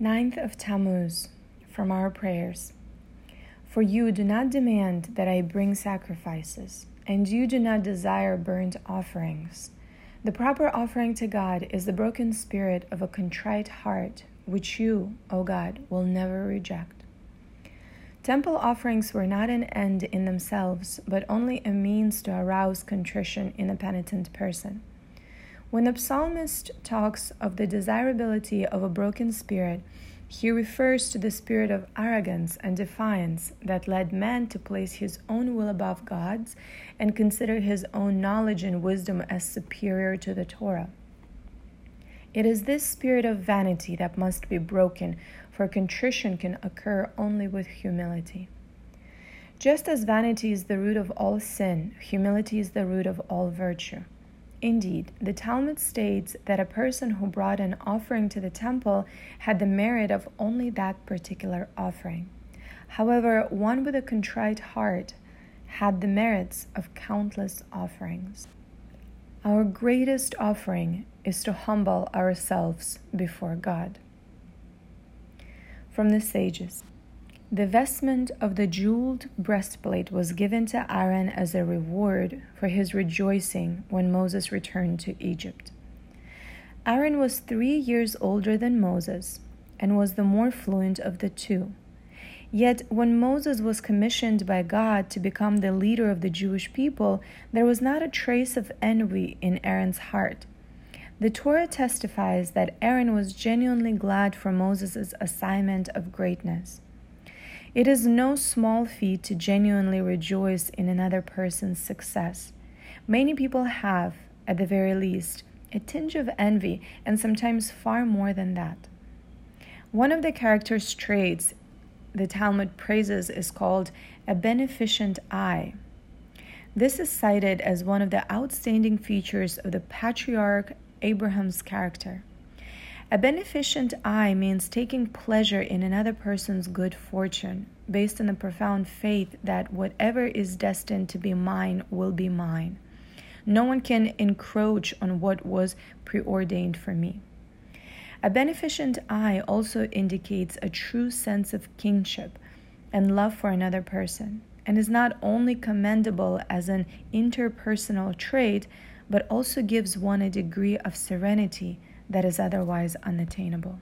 Ninth of Tammuz, from our prayers. For you do not demand that I bring sacrifices, and you do not desire burnt offerings. The proper offering to God is the broken spirit of a contrite heart, which you, O God, will never reject. Temple offerings were not an end in themselves, but only a means to arouse contrition in a penitent person. When the psalmist talks of the desirability of a broken spirit, he refers to the spirit of arrogance and defiance that led man to place his own will above God's and consider his own knowledge and wisdom as superior to the Torah. It is this spirit of vanity that must be broken, for contrition can occur only with humility. Just as vanity is the root of all sin, humility is the root of all virtue. Indeed, the Talmud states that a person who brought an offering to the temple had the merit of only that particular offering. However, one with a contrite heart had the merits of countless offerings. Our greatest offering is to humble ourselves before God. From the Sages the vestment of the jeweled breastplate was given to Aaron as a reward for his rejoicing when Moses returned to Egypt. Aaron was three years older than Moses and was the more fluent of the two. Yet, when Moses was commissioned by God to become the leader of the Jewish people, there was not a trace of envy in Aaron's heart. The Torah testifies that Aaron was genuinely glad for Moses' assignment of greatness. It is no small feat to genuinely rejoice in another person's success. Many people have, at the very least, a tinge of envy, and sometimes far more than that. One of the character's traits the Talmud praises is called a beneficent eye. This is cited as one of the outstanding features of the patriarch Abraham's character. A beneficent eye means taking pleasure in another person's good fortune, based on the profound faith that whatever is destined to be mine will be mine. No one can encroach on what was preordained for me. A beneficent eye also indicates a true sense of kingship and love for another person, and is not only commendable as an interpersonal trait, but also gives one a degree of serenity that is otherwise unattainable.